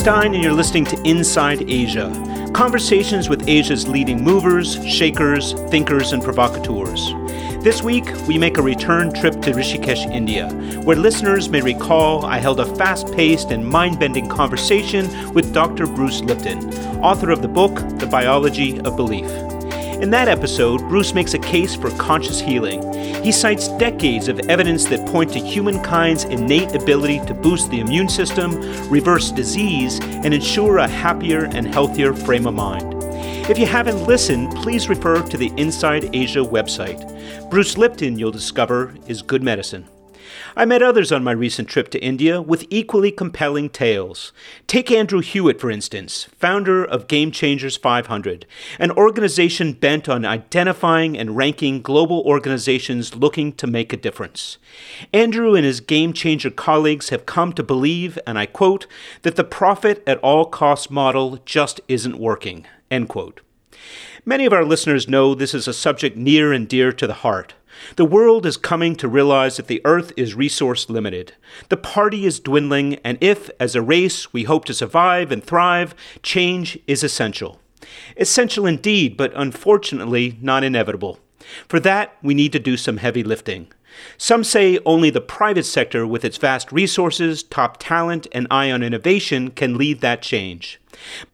Stein, and you're listening to Inside Asia conversations with Asia's leading movers, shakers, thinkers, and provocateurs. This week, we make a return trip to Rishikesh, India, where listeners may recall I held a fast paced and mind bending conversation with Dr. Bruce Lipton, author of the book, The Biology of Belief. In that episode, Bruce makes a case for conscious healing. He cites decades of evidence that point to humankind's innate ability to boost the immune system, reverse disease, and ensure a happier and healthier frame of mind. If you haven't listened, please refer to the Inside Asia website. Bruce Lipton, you'll discover, is good medicine. I met others on my recent trip to India with equally compelling tales. Take Andrew Hewitt, for instance, founder of Game Changers 500, an organization bent on identifying and ranking global organizations looking to make a difference. Andrew and his Game Changer colleagues have come to believe, and I quote, that the profit at all costs model just isn't working. End quote. Many of our listeners know this is a subject near and dear to the heart. The world is coming to realize that the earth is resource limited. The party is dwindling, and if, as a race, we hope to survive and thrive, change is essential. Essential indeed, but unfortunately not inevitable. For that, we need to do some heavy lifting. Some say only the private sector, with its vast resources, top talent, and eye on innovation, can lead that change.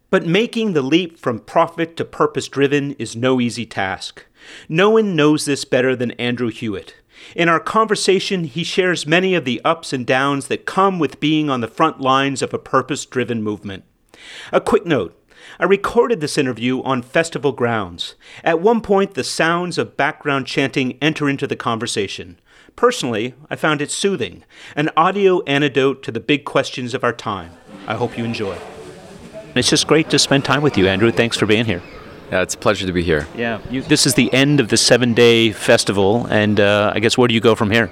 But making the leap from profit to purpose driven is no easy task. No one knows this better than Andrew Hewitt. In our conversation, he shares many of the ups and downs that come with being on the front lines of a purpose driven movement. A quick note I recorded this interview on festival grounds. At one point, the sounds of background chanting enter into the conversation. Personally, I found it soothing, an audio antidote to the big questions of our time. I hope you enjoy. It's just great to spend time with you, Andrew. Thanks for being here. Yeah, it's a pleasure to be here. Yeah, you, this is the end of the seven-day festival, and uh, I guess where do you go from here?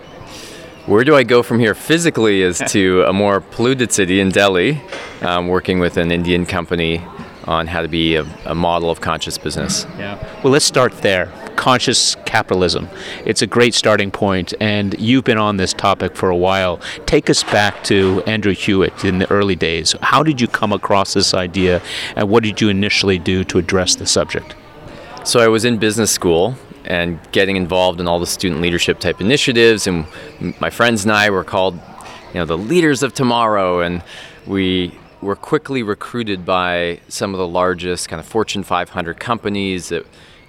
Where do I go from here physically is to a more polluted city in Delhi, um, working with an Indian company on how to be a, a model of conscious business. Yeah. Well, let's start there conscious capitalism. It's a great starting point, and you've been on this topic for a while. Take us back to Andrew Hewitt in the early days. How did you come across this idea, and what did you initially do to address the subject? So, I was in business school and getting involved in all the student leadership type initiatives, and my friends and I were called, you know, the leaders of tomorrow, and we were quickly recruited by some of the largest kind of Fortune 500 companies that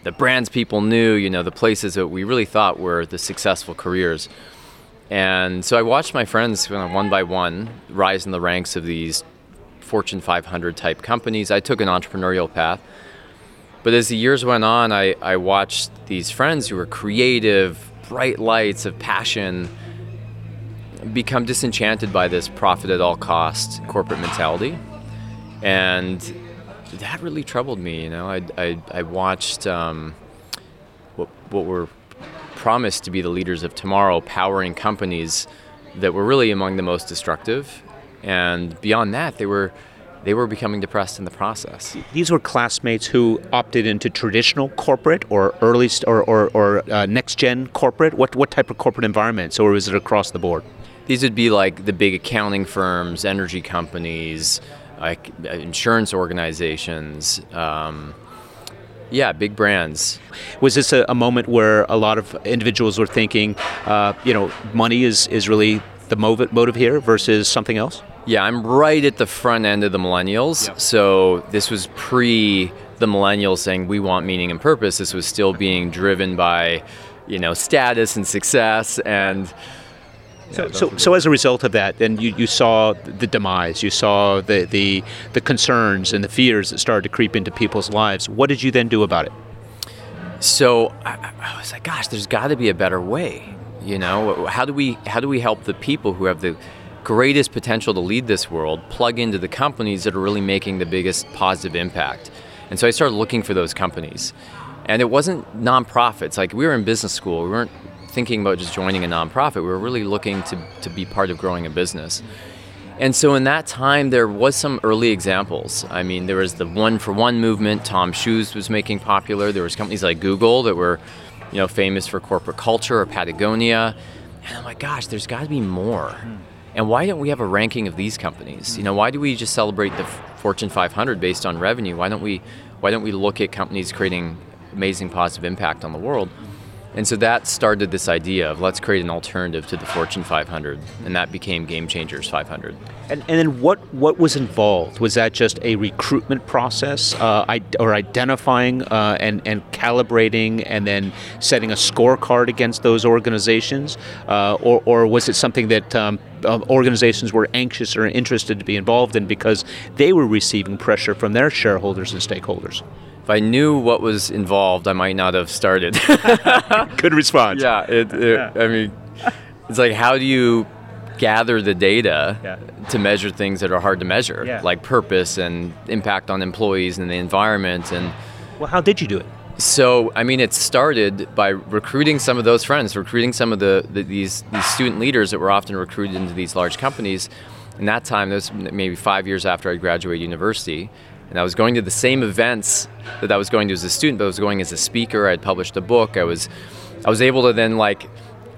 the brands people knew, you know, the places that we really thought were the successful careers. And so I watched my friends you know, one by one rise in the ranks of these Fortune 500 type companies. I took an entrepreneurial path. But as the years went on, I, I watched these friends who were creative, bright lights of passion become disenchanted by this profit at all costs corporate mentality. And that really troubled me. You know, I, I, I watched um, what, what were promised to be the leaders of tomorrow powering companies that were really among the most destructive. And beyond that, they were they were becoming depressed in the process. These were classmates who opted into traditional corporate or early st- or, or, or uh, next gen corporate. What what type of corporate environments, or is it across the board? These would be like the big accounting firms, energy companies, like insurance organizations. Um, yeah, big brands. Was this a, a, moment where a lot of individuals were thinking, uh, you know, money is, is really the motive, motive here versus something else? Yeah, I'm right at the front end of the millennials. Yep. So this was pre the millennials saying we want meaning and purpose. This was still being driven by, you know, status and success and so, so, so as a result of that, then you, you saw the demise, you saw the, the, the concerns and the fears that started to creep into people's lives. What did you then do about it? So I, I was like, gosh, there's got to be a better way. You know, how do we how do we help the people who have the greatest potential to lead this world plug into the companies that are really making the biggest positive impact? And so I started looking for those companies. And it wasn't nonprofits. Like we were in business school, we weren't thinking about just joining a nonprofit. We were really looking to, to be part of growing a business. And so in that time, there was some early examples. I mean, there was the one for one movement. TOMS Shoes was making popular. There was companies like Google that were, you know, famous for corporate culture or Patagonia. And I'm like, gosh, there's got to be more. And why don't we have a ranking of these companies? You know, why do we just celebrate the Fortune 500 based on revenue? Why don't we why don't we look at companies creating amazing positive impact on the world? And so that started this idea of let's create an alternative to the Fortune 500, and that became Game Changers 500. And, and then what, what was involved? Was that just a recruitment process uh, or identifying uh, and, and calibrating and then setting a scorecard against those organizations? Uh, or, or was it something that um, organizations were anxious or interested to be involved in because they were receiving pressure from their shareholders and stakeholders? If I knew what was involved, I might not have started. Good response. Yeah, it, it, yeah. I mean, it's like how do you gather the data yeah. to measure things that are hard to measure, yeah. like purpose and impact on employees and the environment and. Well, how did you do it? So, I mean, it started by recruiting some of those friends, recruiting some of the, the these these student leaders that were often recruited into these large companies. In that time, that was maybe five years after I graduated university, and I was going to the same events that I was going to as a student, but I was going as a speaker. I had published a book. I was, I was able to then like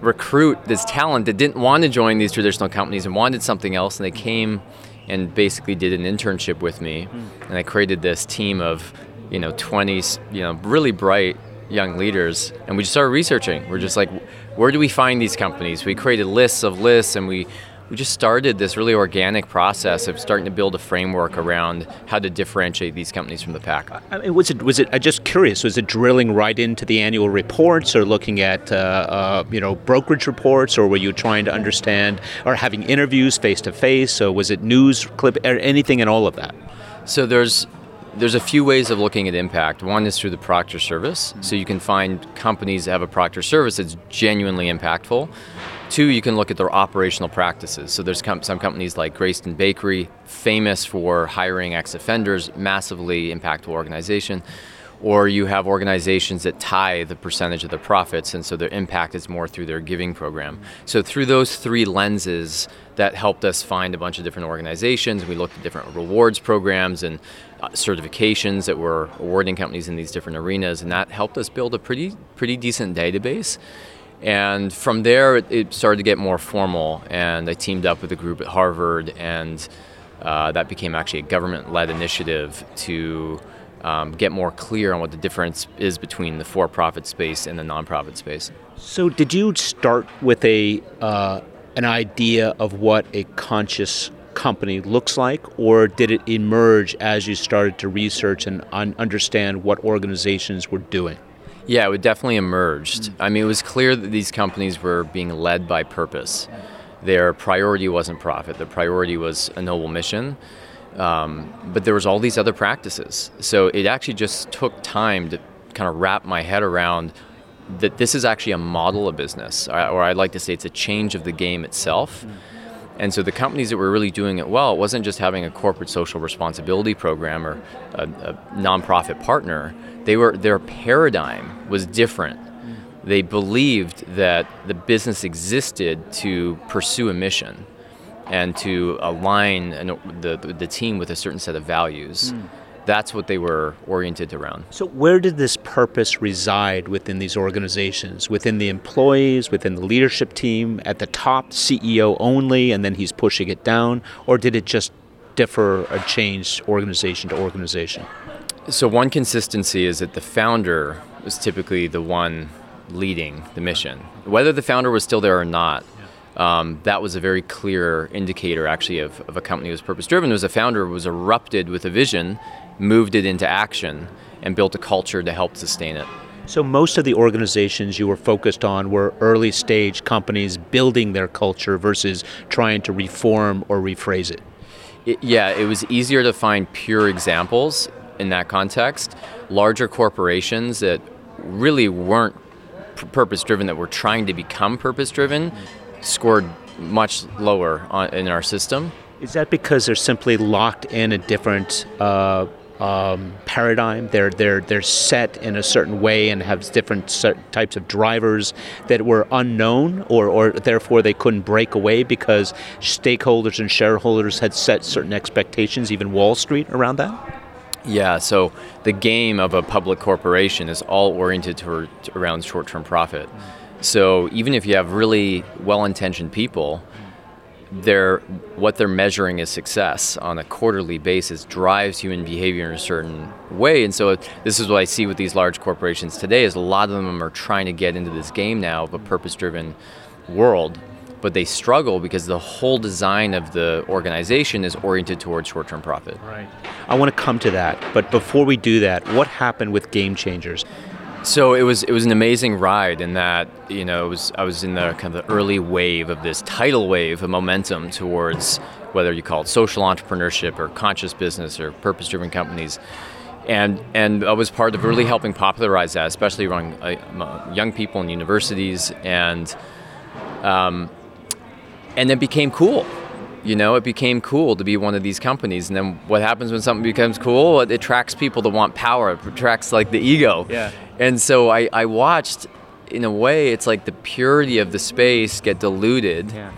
recruit this talent that didn't want to join these traditional companies and wanted something else, and they came and basically did an internship with me, hmm. and I created this team of, you know, 20, you know, really bright young leaders, and we just started researching. We're just like, where do we find these companies? We created lists of lists, and we we just started this really organic process of starting to build a framework around how to differentiate these companies from the pack. I mean, was it was it? I'm just curious. Was it drilling right into the annual reports, or looking at uh, uh, you know brokerage reports, or were you trying to understand, or having interviews face to face? So was it news clip, or anything and all of that? So there's there's a few ways of looking at impact. One is through the proctor service. So you can find companies that have a proctor service that's genuinely impactful. Two, you can look at their operational practices. So there's com- some companies like Greyston Bakery, famous for hiring ex-offenders, massively impactful organization. Or you have organizations that tie the percentage of the profits, and so their impact is more through their giving program. So through those three lenses, that helped us find a bunch of different organizations. We looked at different rewards programs and uh, certifications that were awarding companies in these different arenas, and that helped us build a pretty pretty decent database. And from there, it, it, started to get more formal, and I teamed up with a group at Harvard, and uh, that became actually a government led initiative to um, get more clear on what the difference is between the for profit space and the nonprofit space. So, did you start with a uh, an idea of what a conscious company looks like, or did it emerge as you started to research and un- understand what organizations were doing? Yeah, it definitely emerged. Mm-hmm. I mean, it was clear that these companies were being led by purpose. Their priority wasn't profit. Their priority was a noble mission. Um, but there was all these other practices. So it actually just took time to kind of wrap my head around that this is actually a model of business, or I'd like to say it's a change of the game itself. Mm-hmm. And so the companies that were really doing it well, it wasn't just having a corporate social responsibility program or a, a nonprofit partner they were their paradigm was different. They believed that the business existed to pursue a mission and to align an, the, the team with a certain set of values. Mm. That's what they were oriented around. So, where did this purpose reside within these organizations? Within the employees, within the leadership team, at the top, CEO only, and then he's pushing it down? Or did it just differ or change organization to organization? So, one consistency is that the founder was typically the one leading the mission. Whether the founder was still there or not, um, that was a very clear indicator, actually, of, of a company that was purpose driven. Was a founder was erupted with a vision, moved it into action, and built a culture to help sustain it. So, most of the organizations you were focused on were early stage companies building their culture versus trying to reform or rephrase it. it yeah, it was easier to find pure examples in that context. Larger corporations that really weren't purpose driven, that were trying to become purpose driven, scored much lower on, in our system. Is that because they're simply locked in a different uh, um, paradigm? They're they're they're set in a certain way and have different types of drivers that were unknown, or or therefore they couldn't break away because stakeholders and shareholders had set certain expectations, even Wall Street around that. Yeah, so the game of a public corporation is all oriented to, around short term profit. So even if you have really well intentioned people, their what they're measuring as success on a quarterly basis drives human behavior in a certain way and so this is what i see with these large corporations today is a lot of them are trying to get into this game now of a purpose driven world but they struggle because the whole design of the organization is oriented towards short-term profit. Right. I want to come to that but before we do that what happened with game changers? So it was it was an amazing ride in that you know it was I was in the kind of the early wave of this tidal wave of momentum towards whether you call it social entrepreneurship or conscious business or purpose driven companies. And, and I was part of really helping popularize that, especially among uh, young people in universities, and um, and it became cool. You know it became cool to be one of these companies. And then what happens when something becomes cool? It attracts people to want power. It attracts like the ego. Yeah. And so I, I watched in a way it's like the purity of the space get diluted yeah.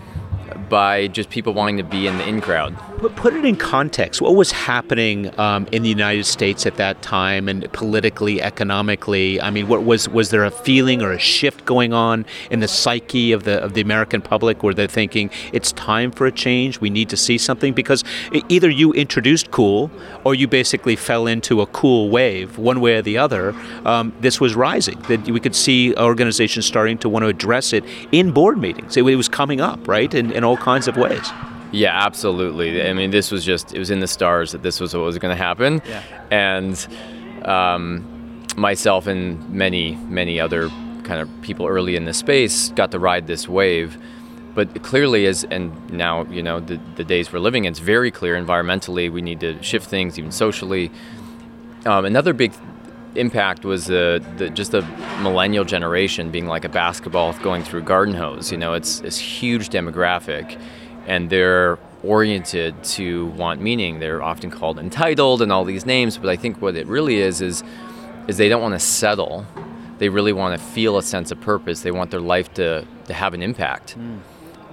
by just people wanting to be in the in crowd. Put, put it in context. What was happening um, in the United States at that time, and politically, economically? I mean, what was was there a feeling or a shift going on in the psyche of the of the American public, where they're thinking it's time for a change? We need to see something because either you introduced cool, or you basically fell into a cool wave, one way or the other. Um, this was rising. That we could see organizations starting to want to address it in board meetings. It, it was coming up, right, in, in all kinds of ways. Yeah, absolutely. I mean, this was just, it was in the stars that this was what was going to happen. Yeah. And um, myself and many, many other kind of people early in the space got to ride this wave. But clearly, as and now you know the, the days we're living in, it's very clear environmentally we need to shift things, even socially. Um, another big impact was the, the, just the millennial generation being like a basketball going through garden hose. You know, it's this huge demographic, and they're oriented to want meaning. They're often called entitled and all these names, but I think what it really is is is they don't want to settle. They really want to feel a sense of purpose. They want their life to, to have an impact. Mm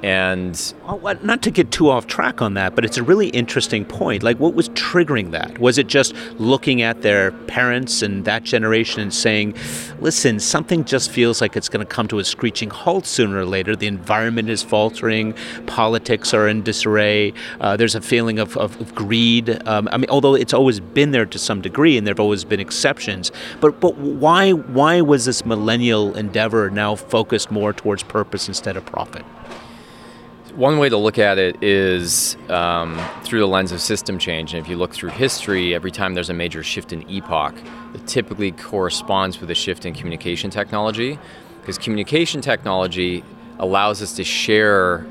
and not to get too off track on that but it's a really interesting point. Like what was triggering that? Was it just looking at their parents and that generation and saying listen something just feels like it's going to come to a screeching halt sooner or later. The environment is faltering. Politics are in disarray. Uh, there's a feeling of, of, of greed. Um, i mean although it's always been there to some degree and there have always been exceptions. But but why why was this millennial endeavor now focused more towards purpose instead of profit one way to look at it is um, through the lens of system change. And if you look through history, every time there's a major shift in epoch, it typically corresponds with a shift in communication technology. Because communication technology allows us to share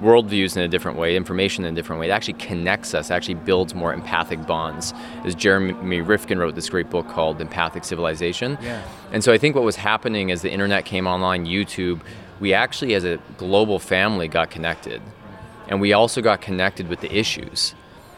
worldviews in a different way, information in a different way. It actually connects us, actually builds more empathic bonds. As Jeremy Rifkin wrote this great book called Empathic Civilization. Yeah. And so I think what was happening as the internet came online, YouTube, we actually, as a global family, got connected. And we also got connected with the issues.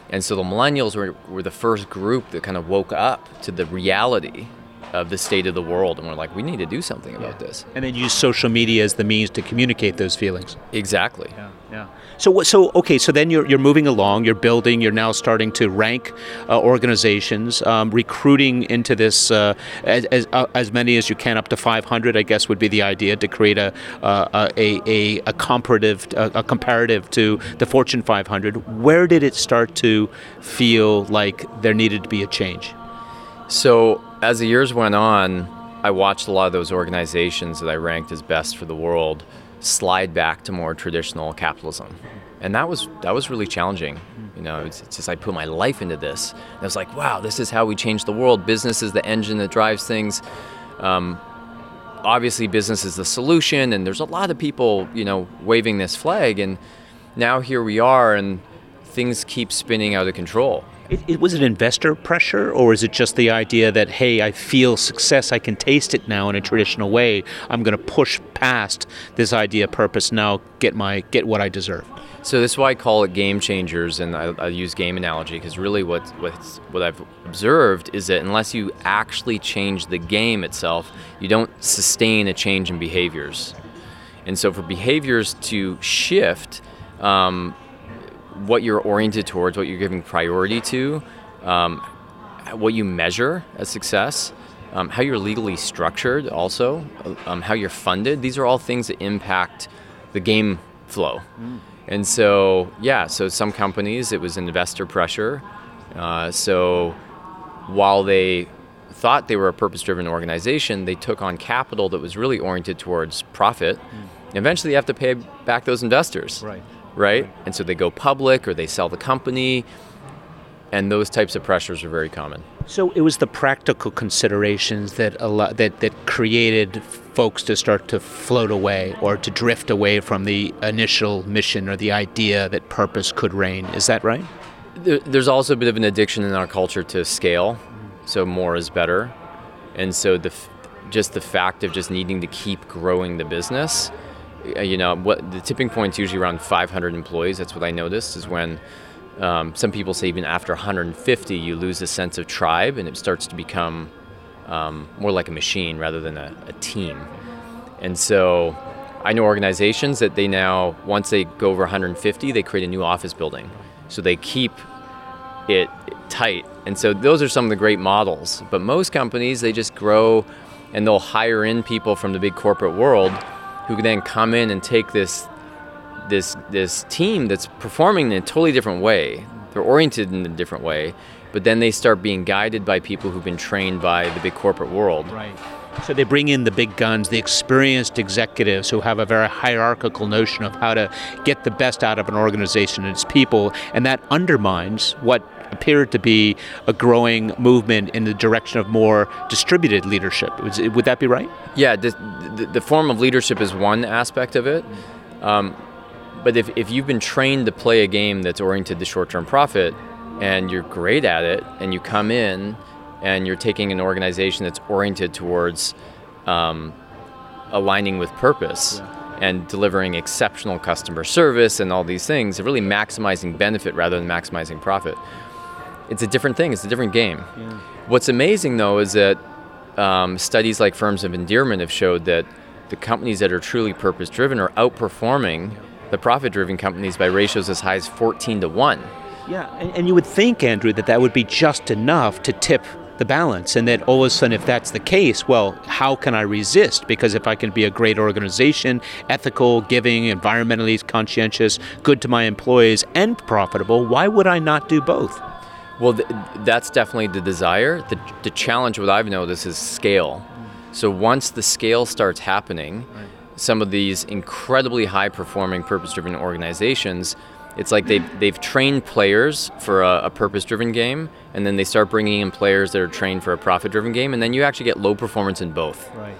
And so the millennials were, were the first group that kind of woke up to the reality of the state of the world and we're like we need to do something about yeah. this. And then use social media as the means to communicate those feelings. Exactly. Yeah yeah. So so okay so then you're, you're moving along you're building you're now starting to rank uh, organizations um, recruiting into this uh, as, as, uh, as, many as you can up to 500 i guess would be the idea to create a uh, a, a, a comparative a, a comparative to the fortune 500 where did it start to feel like there needed to be a change so as the years went on, I watched a lot of those organizations that I ranked as best for the world slide back to more traditional capitalism. And that was that was really challenging. You know, it's, it's, just I put my life into this. And I was like, wow, this is how we change the world. Business is the engine that drives things. Um, obviously, business is the solution, and there's a lot of people, you know, waving this flag. And now here we are, and things keep spinning out of control. It, it, was it investor pressure, or is it just the idea that hey, I feel success, I can taste it now in a traditional way. I'm going to push past this idea of purpose now, get my get what I deserve. So this is why I call it game changers, and I, I use game analogy because really what what's, what I've observed is that unless you actually change the game itself, you don't sustain a change in behaviors. And so for behaviors to shift. Um, what you're oriented towards, what you're giving priority to, um, what you measure as success, um, how you're legally structured, also, um, how you're funded. These are all things that impact the game flow. Mm. And so, yeah, so some companies, it was investor pressure. Uh, so while they thought they were a purpose driven organization, they took on capital that was really oriented towards profit. Mm. Eventually, you have to pay back those investors. Right. Right. And so they go public or they sell the company. And those types of pressures are very common. So it was the practical considerations that that that created folks to start to float away or to drift away from the initial mission or the idea that purpose could reign. Is that right? There's also a bit of an addiction in our culture to scale, so more is better, and so the just the fact of just needing to keep growing the business. Uh, you know, what the tipping point is usually around 500 employees. That's what I noticed is when um, some people say even after 150, you lose a sense of tribe and it starts to become um, more like a machine rather than a, a, team. And so I know organizations that they now, once they go over 150, they create a new office building. So they keep it tight. And so those are some of the great models. But most companies, they just grow and they'll hire in people from the big corporate world who can then come in and take this this this team that's performing in a totally different way. They're oriented in a different way, but then they start being guided by people who've been trained by the big corporate world. Right. So they bring in the big guns, the experienced executives who have a very hierarchical notion of how to get the best out of an organization and its people, and that undermines what appeared to be a growing movement in the direction of more distributed leadership. Would that be right? Yeah, the, the, the form of leadership is one aspect of it. Um, but if, if you've been trained to play a game that's oriented to short term profit and you're great at it and you come in and you're taking an organization that's oriented towards um, aligning with purpose yeah. and delivering exceptional customer service and all these things, really maximizing benefit rather than maximizing profit. It's a different thing, it's a different game. Yeah. What's amazing though is that um, studies like Firms of Endearment have showed that the companies that are truly purpose driven are outperforming the profit driven companies by ratios as high as 14 to 1. Yeah, and, and, you would think, Andrew, that that would be just enough to tip the balance. And that all of a sudden, if that's the case, well, how can I resist? Because if I can be a great organization, ethical, giving, environmentally conscientious, good to my employees, and profitable, why would I not do both? Well, th- that's definitely the desire. The, the challenge, what I've noticed, is scale. So once the scale starts happening, right some of these incredibly high performing purpose driven organizations it's like they've, they've trained players for a, a purpose driven game and then they start bringing in players that are trained for a profit driven game and then you actually get low performance in both right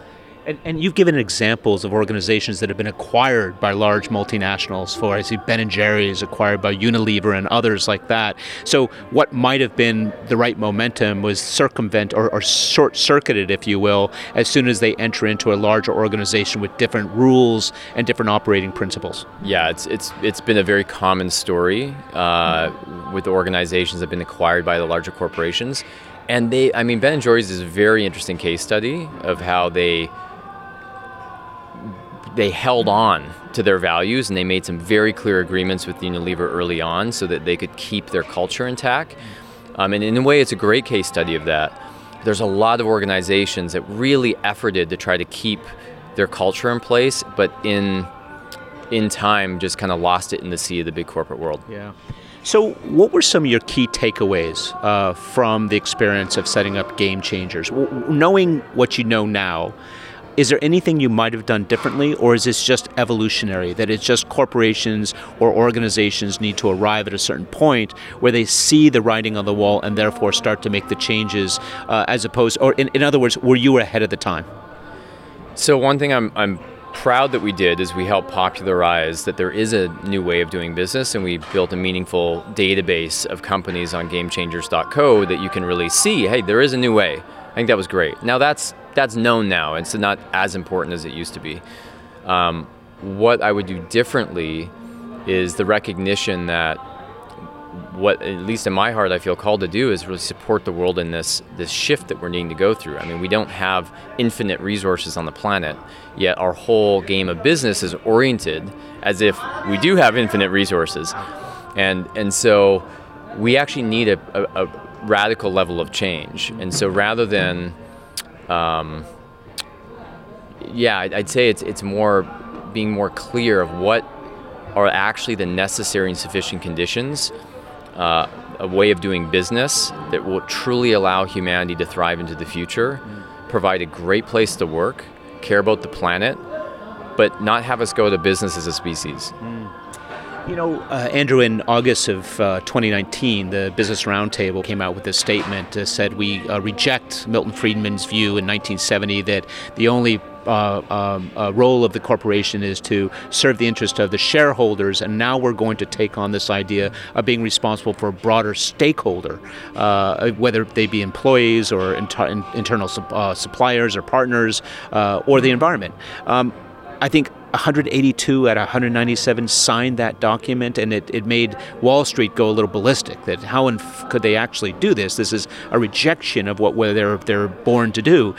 and, and you've given examples of organizations that have been acquired by large multinationals. For I see Ben and Jerry's acquired by Unilever and others like that. So what might have been the right momentum was circumvent or, or short circuited, if you will, as soon as they enter into a larger organization with different rules and different operating principles. Yeah, it's it's it's been a very common story uh, with organizations that have been acquired by the larger corporations. And they, I mean, Ben and Jerry's is a very interesting case study of how they they held on to their values and they made some very clear agreements with Unilever early on so that they could keep their culture intact. Um, and in a way, it's a great case study of that. There's a lot of organizations that really efforted to try to keep their culture in place, but in in time just kind of lost it in the sea of the big corporate world. Yeah. So, what were some of your key takeaways uh, from the experience of setting up Game Changers? W- knowing what you know now, is there anything you might have done differently, or is this just evolutionary? That it's just corporations or organizations need to arrive at a certain point where they see the writing on the wall and therefore start to make the changes, uh, as opposed, or in, in other words, were you ahead of the time? So one thing I'm, I'm proud that we did is we helped popularize that there is a new way of doing business and we built a meaningful database of companies on gamechangers.co that you can really see hey there is a new way i think that was great now that's that's known now. It's not as important as it used to be. Um, what I would do differently is the recognition that what at least in my heart I feel called to do is really support the world in this this shift that we're needing to go through. I mean, we don't have infinite resources on the planet, yet our whole game of business is oriented as if we do have infinite resources. And and so we actually need a, a, a radical level of change. And so rather than um, yeah, I'd say it's it's more being more clear of what are actually the necessary and sufficient conditions, uh, a way of doing business that will truly allow humanity to thrive into the future, provide a great place to work, care about the planet, but not have us go to business as a species. You know, uh, Andrew, in August of uh, 2019, the Business Roundtable came out with a statement that said we uh, reject Milton Friedman's view in 1970 that the only uh, um, uh, role of the corporation is to serve the interest of the shareholders, and now we're going to take on this idea of being responsible for a broader stakeholder, uh, whether they be employees or inter- internal suppliers or partners or the environment. Um, I think 182 out of 197 signed that document, and it, it made Wall Street go a little ballistic. That how inf- could they actually do this? This is a rejection of what they're they're born to do.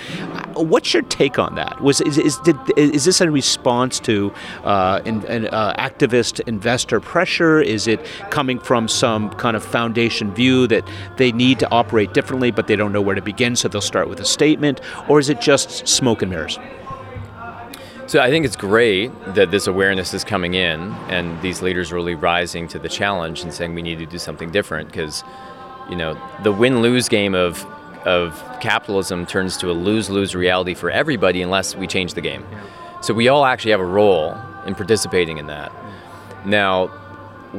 What's your take on that? Was is is, did, is this a response to uh, in, uh, activist investor pressure? Is it coming from some kind of foundation view that they need to operate differently, but they don't know where to begin, so they'll start with a statement, or is it just smoke and mirrors? So I think it's great that this awareness is coming in and these leaders are really rising to the challenge and saying we need to do something different because you know the win-lose game of of capitalism turns to a lose-lose reality for everybody unless we change the game. So we all actually have a role in participating in that. Now,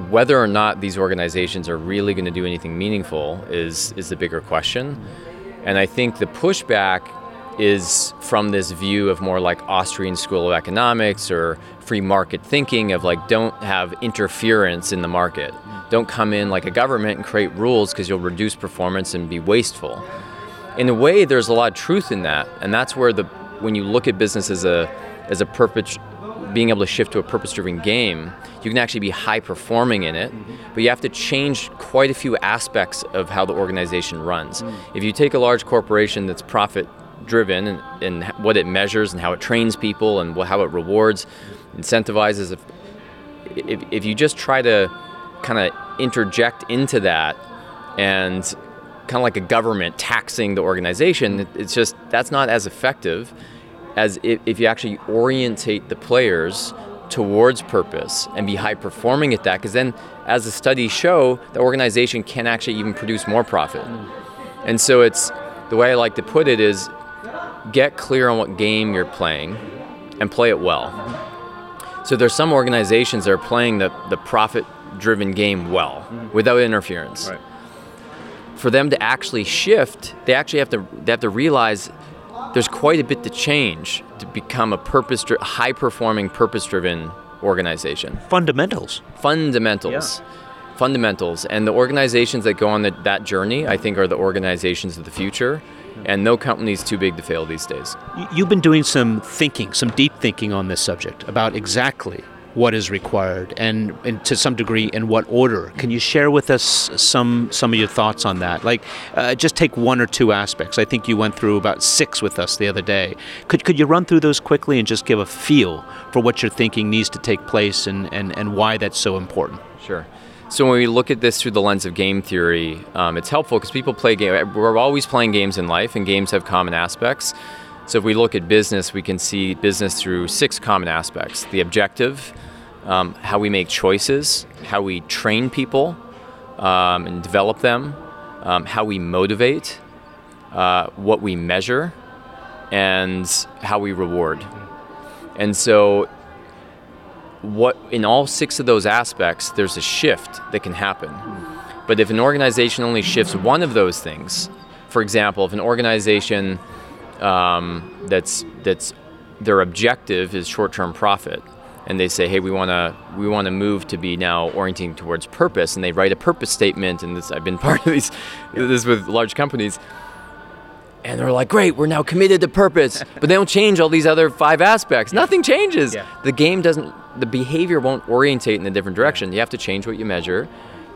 whether or not these organizations are really going to do anything meaningful is is the bigger question. And I think the pushback is from this view of more like Austrian School of Economics or free market thinking of like don't have interference in the market. Don't come in like a government and create rules because you'll reduce performance and be wasteful. In a way, there's a lot of truth in that, and that's where the when you look at business as a as a purpose, being able to shift to a purpose-driven game, you can actually be high performing in it, but you have to change quite a few aspects of how the organization runs. Mm. If you take a large corporation that's profit driven and, and what it measures and how it trains people and how it rewards, incentivizes. If, if, if you just try to kind of interject into that and kind of like a government taxing the organization, it's just that's not as effective as if, if you actually orientate the players towards purpose and be high performing at that because then as the studies show the organization can actually even produce more profit mm. and so it's the way i like to put it is get clear on what game you're playing and play it well. So there's some organizations that are playing the, the profit driven game well mm-hmm. without interference. Right. For them to actually shift, they actually have to they have to realize there's quite a bit to change to become a purpose high performing purpose driven organization. Fundamentals. Fundamentals. Yeah. Fundamentals. And the organizations that go on the, that journey, I think, are the organizations of the future and no company is too big to fail these days. You've been doing some thinking, some deep thinking on this subject about exactly what is required and, and, to some degree in what order. Can you share with us some some of your thoughts on that? Like, uh, just take one or two aspects. I think you went through about six with us the other day. Could could you run through those quickly and just give a feel for what you're thinking needs to take place and, and, and why that's so important? Sure. So when we look at this through the lens of game theory, um, it's helpful because people play game. We're always playing games in life, and games have common aspects. So if we look at business, we can see business through six common aspects: the objective, um, how we make choices, how we train people um, and develop them, um, how we motivate, uh, what we measure, and how we reward. And so what in all six of those aspects there's a shift that can happen but if an organization only shifts one of those things for example if an organization um, that's that's their objective is short-term profit and they say hey we want to we want to move to be now orienting towards purpose and they write a purpose statement and this i've been part of these this with large companies and they're like, great, we're now committed to purpose, but they don't change all these other five aspects. Nothing changes. Yeah. The game doesn't, the behavior won't orientate in a different direction. You have to change what you measure.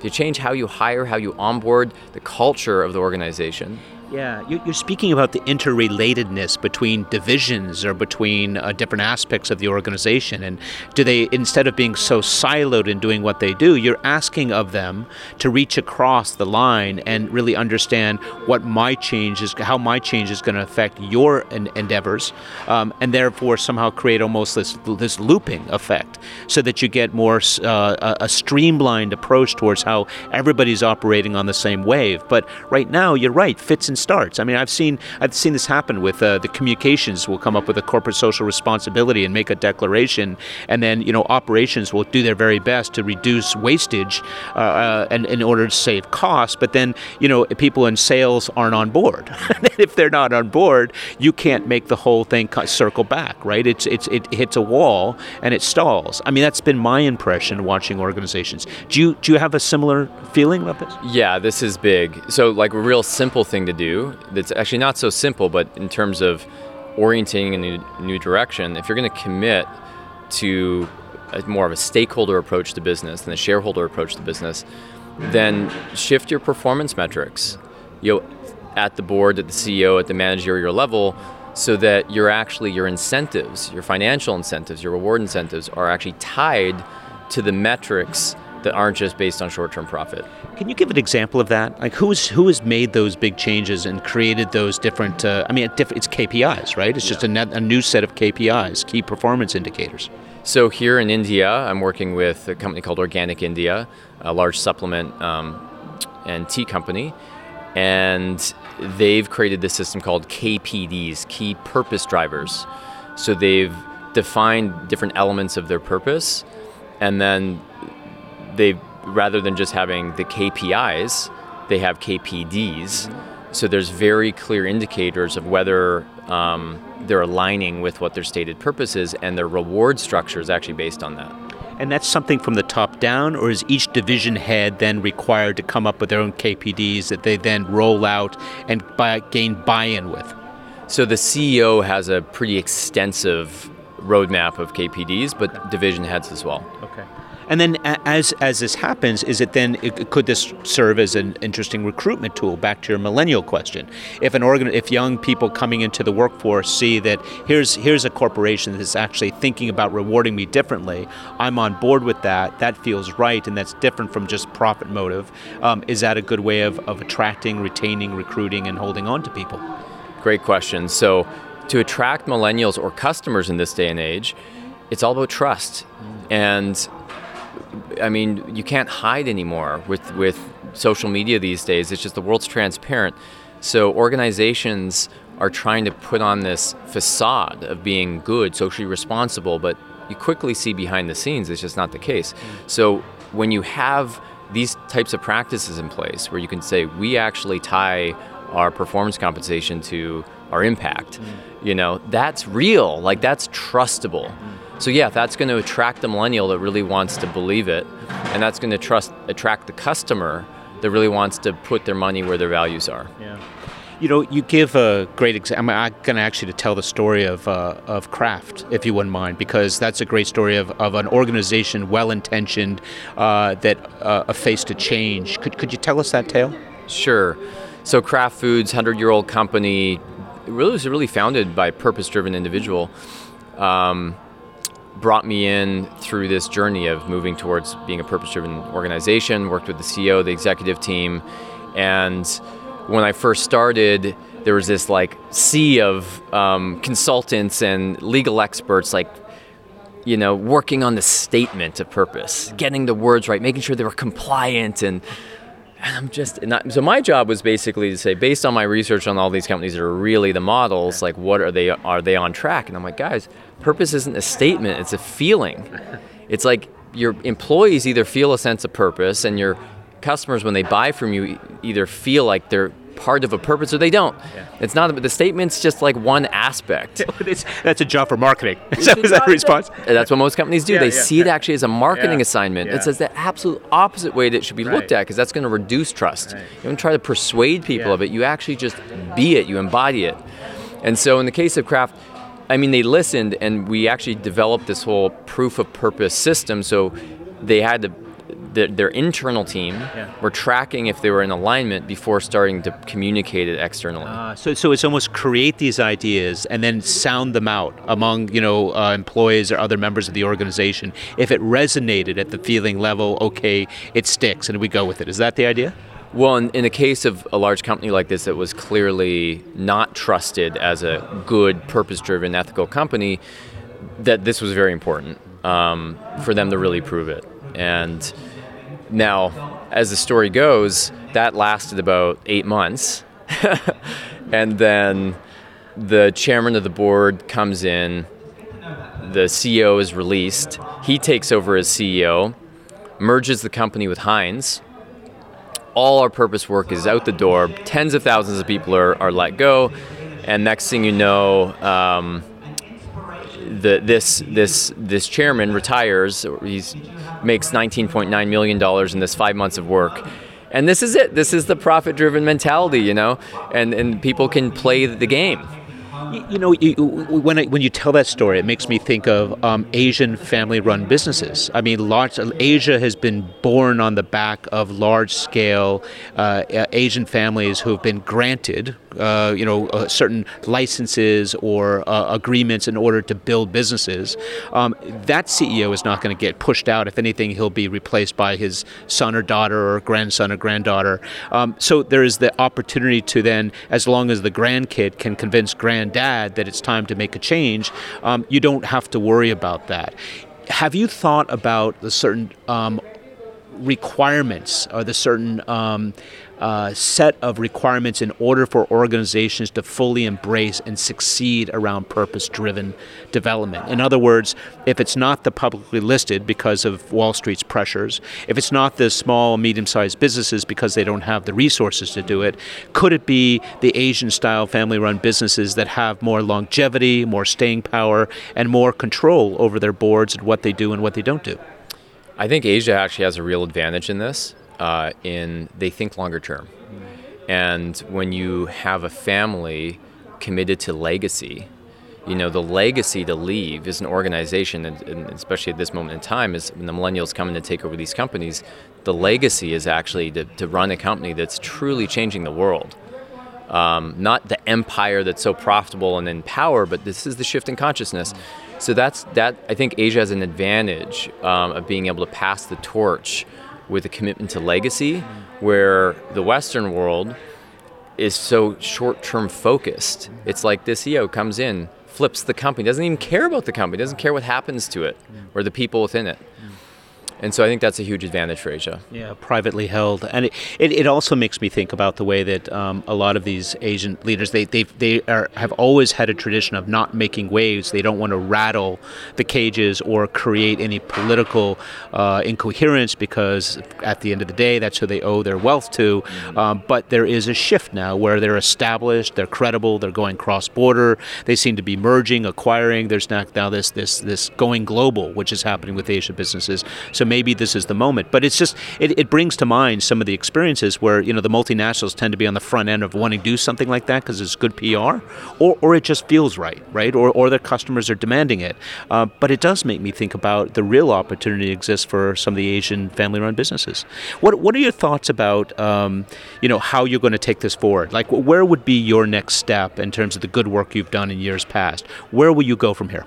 You change how you hire, how you onboard, the culture of the organization. Yeah, you're speaking about the interrelatedness between divisions or between uh, different aspects of the organization. And do they, instead of being so siloed in doing what they do, you're asking of them to reach across the line and really understand what my change is, how my change is going to affect your en- endeavors, um, and therefore somehow create almost this this looping effect, so that you get more uh, a streamlined approach towards how everybody's operating on the same wave. But right now, you're right, fits and starts. I mean, I've seen I've seen this happen with uh, the communications will come up with a corporate social responsibility and make a declaration, and then you know operations will do their very best to reduce wastage uh, uh, and in order to save costs. But then you know people in sales aren't on board. if they're not on board, you can't make the whole thing circle back, right? It's it's it hits a wall and it stalls. I mean, that's been my impression watching organizations. Do you do you have a similar feeling about this? Yeah, this is big. So like a real simple thing to do that's actually not so simple, but in terms of orienting in a new direction, if you're going to commit to a, more of a stakeholder approach to business than a shareholder approach to business, then shift your performance metrics. You know, at the board, at the CEO, at the managerial your level, so that you're actually your incentives, your financial incentives, your reward incentives are actually tied to the metrics that aren't just based on short-term profit. Can you give an example of that? Like who's who has made those big changes and created those different? Uh, I mean, it's KPIs, right? It's just a, net, a new set of KPIs, key performance indicators. So here in India, I'm working with a company called Organic India, a large supplement um, and tea company, and they've created this system called KPDs, key purpose drivers. So they've defined different elements of their purpose, and then they rather than just having the KPIs, they have KPDs. So there's very clear indicators of whether um, they're aligning with what their stated purpose is, and their reward structure is actually based on that. And that's something from the top down, or is each division head then required to come up with their own KPDs that they then roll out and buy, gain buy in with? So the CEO has a pretty extensive roadmap of KPDs, but division heads as well. And then as as this happens, is it then could this serve as an interesting recruitment tool? Back to your millennial question, if an organ, if young people coming into the workforce see that here's here's a corporation that's actually thinking about rewarding me differently, I'm on board with that. That feels right, and that's different from just profit motive. Um, is that a good way of, of attracting, retaining, recruiting, and holding on to people? Great question. So to attract millennials or customers in this day and age, it's all about trust. And I mean, you can't hide anymore with with social media these days. It's just the world's transparent. So organizations are trying to put on this facade of being good, socially responsible, but you quickly see behind the scenes it's just not the case. Mm. So when you have these types of practices in place where you can say we actually tie our performance compensation to our impact, mm. you know, that's real, like that's trustable. Mm. So yeah, that's going to attract the millennial that really wants to believe it, and that's going to trust attract the customer that really wants to put their money where their values are. Yeah. You know, you give a great example. I'm going to actually to tell the story of uh, of Kraft, if you wouldn't mind, because that's a great story of, of an organization, well intentioned, uh, that uh, faced a change. Could could you tell us that tale? Sure. So Kraft Foods, hundred year old company, really was really founded by a purpose driven individual. Um, brought me in through this journey of moving towards being a purpose driven organization, worked with the CEO, the executive team. And when I first started, there was this like sea of um, consultants and legal experts like you know working on the statement of purpose getting the words right making sure they were compliant and and I'm just not, so my job was basically to say based on my research on all these companies that are really the models like what are they are they on track? And I'm like guys purpose isn't a statement it's a feeling. It's like your employees either feel a sense of purpose and your customers when they buy from you either feel like they're part of a purpose or they don't. Yeah. It's not the statement's just like one aspect. that's a job for marketing. Is that, is that a response? That's what most companies do. Yeah, they yeah, see it actually as a marketing assignment. It says the absolute opposite way that it should be right. looked at because that's going to reduce trust. Right. You don't try to persuade people of it. You actually just be it. You embody it. And so in the case of Kraft, I mean, they listened and we actually developed this whole proof of purpose system. So they had to the, their internal team Yeah. were tracking if they were in alignment before starting to communicate it externally. Uh, so, so it's almost create these ideas and then sound them out among you know uh, employees or other members of the organization. If it resonated at the feeling level, okay, it sticks, and we go with it. Is that the idea? Well, in, in the case of a large company like this that was clearly not trusted as a good, purpose driven, ethical company, that this was very important um, for them to really prove it. And now, as the story goes, that lasted about eight months. and then the chairman of the board comes in, the CEO is released, he takes over as CEO, merges the company with Heinz all our purpose work is out the door. Tens of thousands of people are, are let go, and next thing you know, um, the, this this this chairman retires. He makes 19.9 million dollars in this five months of work. And this is it. This is the profit-driven mentality, you know, and and people can play the game. You, know, you, when I, when you tell that story, it makes me think of um, Asian family-run businesses. I mean, large Asia has been born on the back of large-scale uh, Asian families who have been granted, uh, you know, uh, certain licenses or uh, agreements in order to build businesses. Um, that CEO is not going to get pushed out. If anything, he'll be replaced by his son or daughter or grandson or granddaughter. Um, so there is the opportunity to then, as long as the grandkid can convince granddad that it's time to make a change, um, you don't have to worry about that. Have you thought about the certain um, requirements or the certain um, uh, set of requirements in order for organizations to fully embrace and succeed around purpose driven development. In other words, if it's not the publicly listed because of Wall Street's pressures, if it's not the small, medium sized businesses because they don't have the resources to do it, could it be the Asian style family run businesses that have more longevity, more staying power, and more control over their boards and what they do and what they don't do? I think Asia actually has a real advantage in this. Uh, in they think longer term, and when you have a family committed to legacy, you know the legacy to leave is an organization, and, and especially at this moment in time, is when the millennials come in to take over these companies. The legacy is actually to, to run a company that's truly changing the world. Um, not the empire that's so profitable and in power, but this is the shift in consciousness. So that's that. I think Asia has an advantage um, of being able to pass the torch with a commitment to legacy, where the Western world is so short-term focused. It's like this CEO comes in, flips the company, doesn't even care about the company, doesn't care what happens to it or the people within it. And so I think that's a huge advantage for Asia. Yeah, privately held, and it, it, it also makes me think about the way that um, a lot of these Asian leaders they they they are, have always had a tradition of not making waves. They don't want to rattle the cages or create any political uh, incoherence because at the end of the day, that's who they owe their wealth to. Um, but there is a shift now where they're established, they're credible, they're going cross border. They seem to be merging, acquiring. There's now, now this this this going global, which is happening with Asian businesses. So maybe this is the moment. But it's just it, it brings to mind some of the experiences where you know the multinationals tend to be on the front end of wanting to do something like that because it's good PR, or or it just feels right, right, or or their customers are demanding it. Uh, but it does make me think about the real opportunity exists for some of the Asian family-run businesses. What what are your thoughts about um, you know how you're going to take this forward? Like where would be your next step in terms of the good work you've done in years past? Where will you go from here?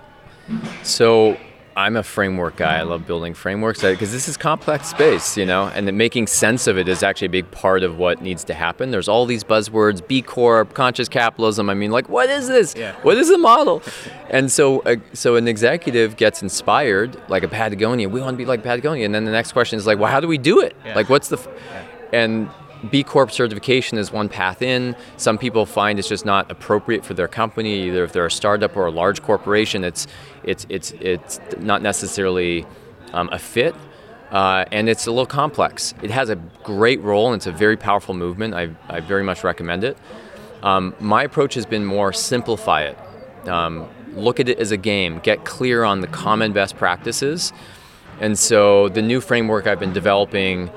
So I'm a framework guy. I love building frameworks because this is complex space, you know, and making sense of it is actually a big part of what needs to happen. There's all these buzzwords, B Corp, conscious capitalism. I mean, like, what is this? Yeah. What is the model? and so, uh, so an executive gets inspired, like a Patagonia. We want to be like Patagonia, and then the next question is like, well, how do we do it? Yeah. Like, what's the, f- and B Corp certification is one path in. Some people find it's just not appropriate for their company, either if they're a startup or a large corporation. It's it's it's it's not necessarily um, a fit, uh, and it's a little complex. It has a great role and it's a very powerful movement. I I very much recommend it. Um, my approach has been more simplify it. Um, look at it as a game. Get clear on the common best practices. And so the new framework I've been developing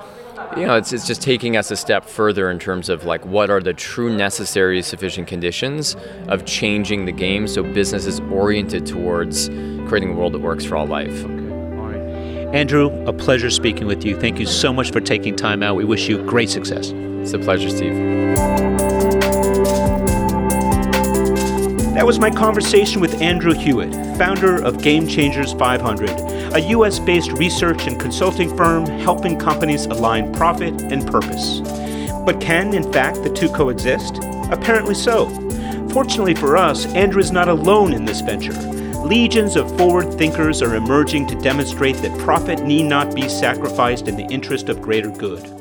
you know, it's, it's just taking us a step further in terms of like what are the true necessary sufficient conditions of changing the game so business is oriented towards creating a world that works for all life. All right. Andrew, a pleasure speaking with you. Thank you so much for taking time out. We wish you great success. It's a pleasure, Steve. That was my conversation with Andrew Hewitt, founder of Game Changers 500, a US based research and consulting firm helping companies align profit and purpose. But can, in fact, the two coexist? Apparently so. Fortunately for us, Andrew is not alone in this venture. Legions of forward thinkers are emerging to demonstrate that profit need not be sacrificed in the interest of greater good.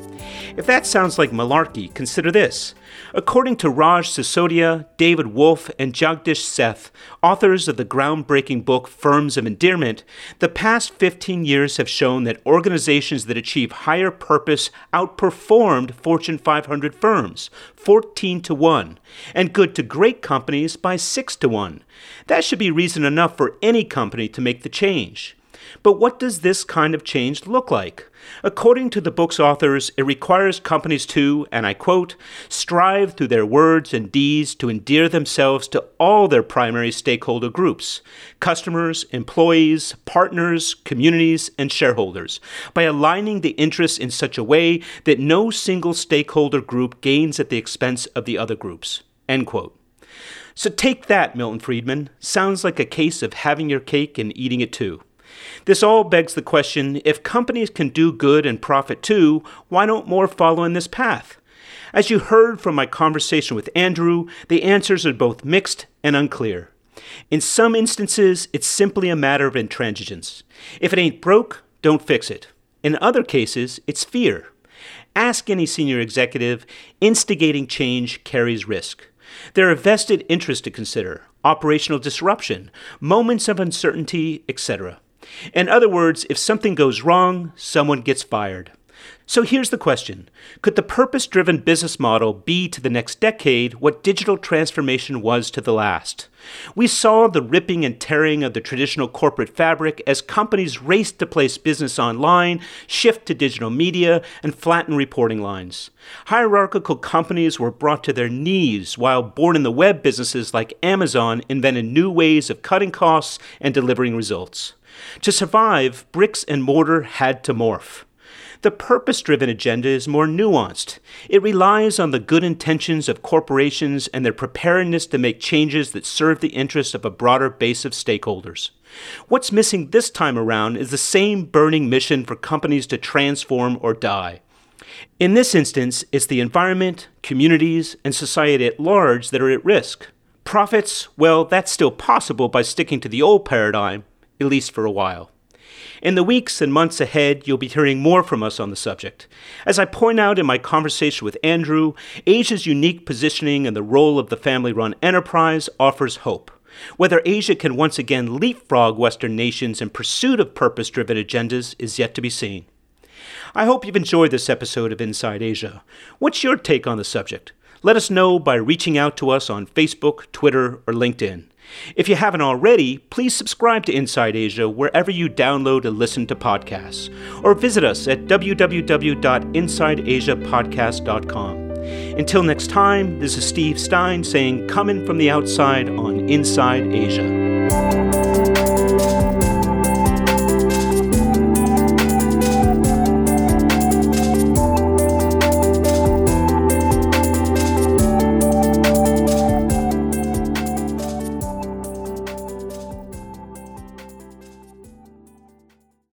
If that sounds like malarkey, consider this. According to Raj Sisodia, David Wolfe, and Jagdish Sheth, authors of the groundbreaking book Firms of Endearment, the past 15 years have shown that organizations that achieve higher purpose outperformed Fortune 500 firms 14 to 1, and good to great companies by 6 to 1. That should be reason enough for any company to make the change. But what does this kind of change look like? According to the book's authors, it requires companies to, and I quote, strive through their words and deeds to endear themselves to all their primary stakeholder groups customers, employees, partners, communities, and shareholders by aligning the interests in such a way that no single stakeholder group gains at the expense of the other groups. End quote. So take that, Milton Friedman. Sounds like a case of having your cake and eating it too. This all begs the question if companies can do good and profit too, why don't more follow in this path? As you heard from my conversation with Andrew, the answers are both mixed and unclear. In some instances, it's simply a matter of intransigence. If it ain't broke, don't fix it. In other cases, it's fear. Ask any senior executive, instigating change carries risk. There are vested interests to consider, operational disruption, moments of uncertainty, etc. In other words, if something goes wrong, someone gets fired. So here's the question Could the purpose driven business model be to the next decade what digital transformation was to the last? We saw the ripping and tearing of the traditional corporate fabric as companies raced to place business online, shift to digital media, and flatten reporting lines. Hierarchical companies were brought to their knees while born in the web businesses like Amazon invented new ways of cutting costs and delivering results. To survive, bricks and mortar had to morph. The purpose driven agenda is more nuanced. It relies on the good intentions of corporations and their preparedness to make changes that serve the interests of a broader base of stakeholders. What's missing this time around is the same burning mission for companies to transform or die. In this instance, it's the environment, communities, and society at large that are at risk. Profits, well, that's still possible by sticking to the old paradigm, at least for a while. In the weeks and months ahead, you'll be hearing more from us on the subject. As I point out in my conversation with Andrew, Asia's unique positioning and the role of the family run enterprise offers hope. Whether Asia can once again leapfrog Western nations in pursuit of purpose driven agendas is yet to be seen. I hope you've enjoyed this episode of Inside Asia. What's your take on the subject? Let us know by reaching out to us on Facebook, Twitter, or LinkedIn. If you haven't already, please subscribe to Inside Asia wherever you download and listen to podcasts, or visit us at www.insideasiapodcast.com. Until next time, this is Steve Stein saying, Coming from the outside on Inside Asia.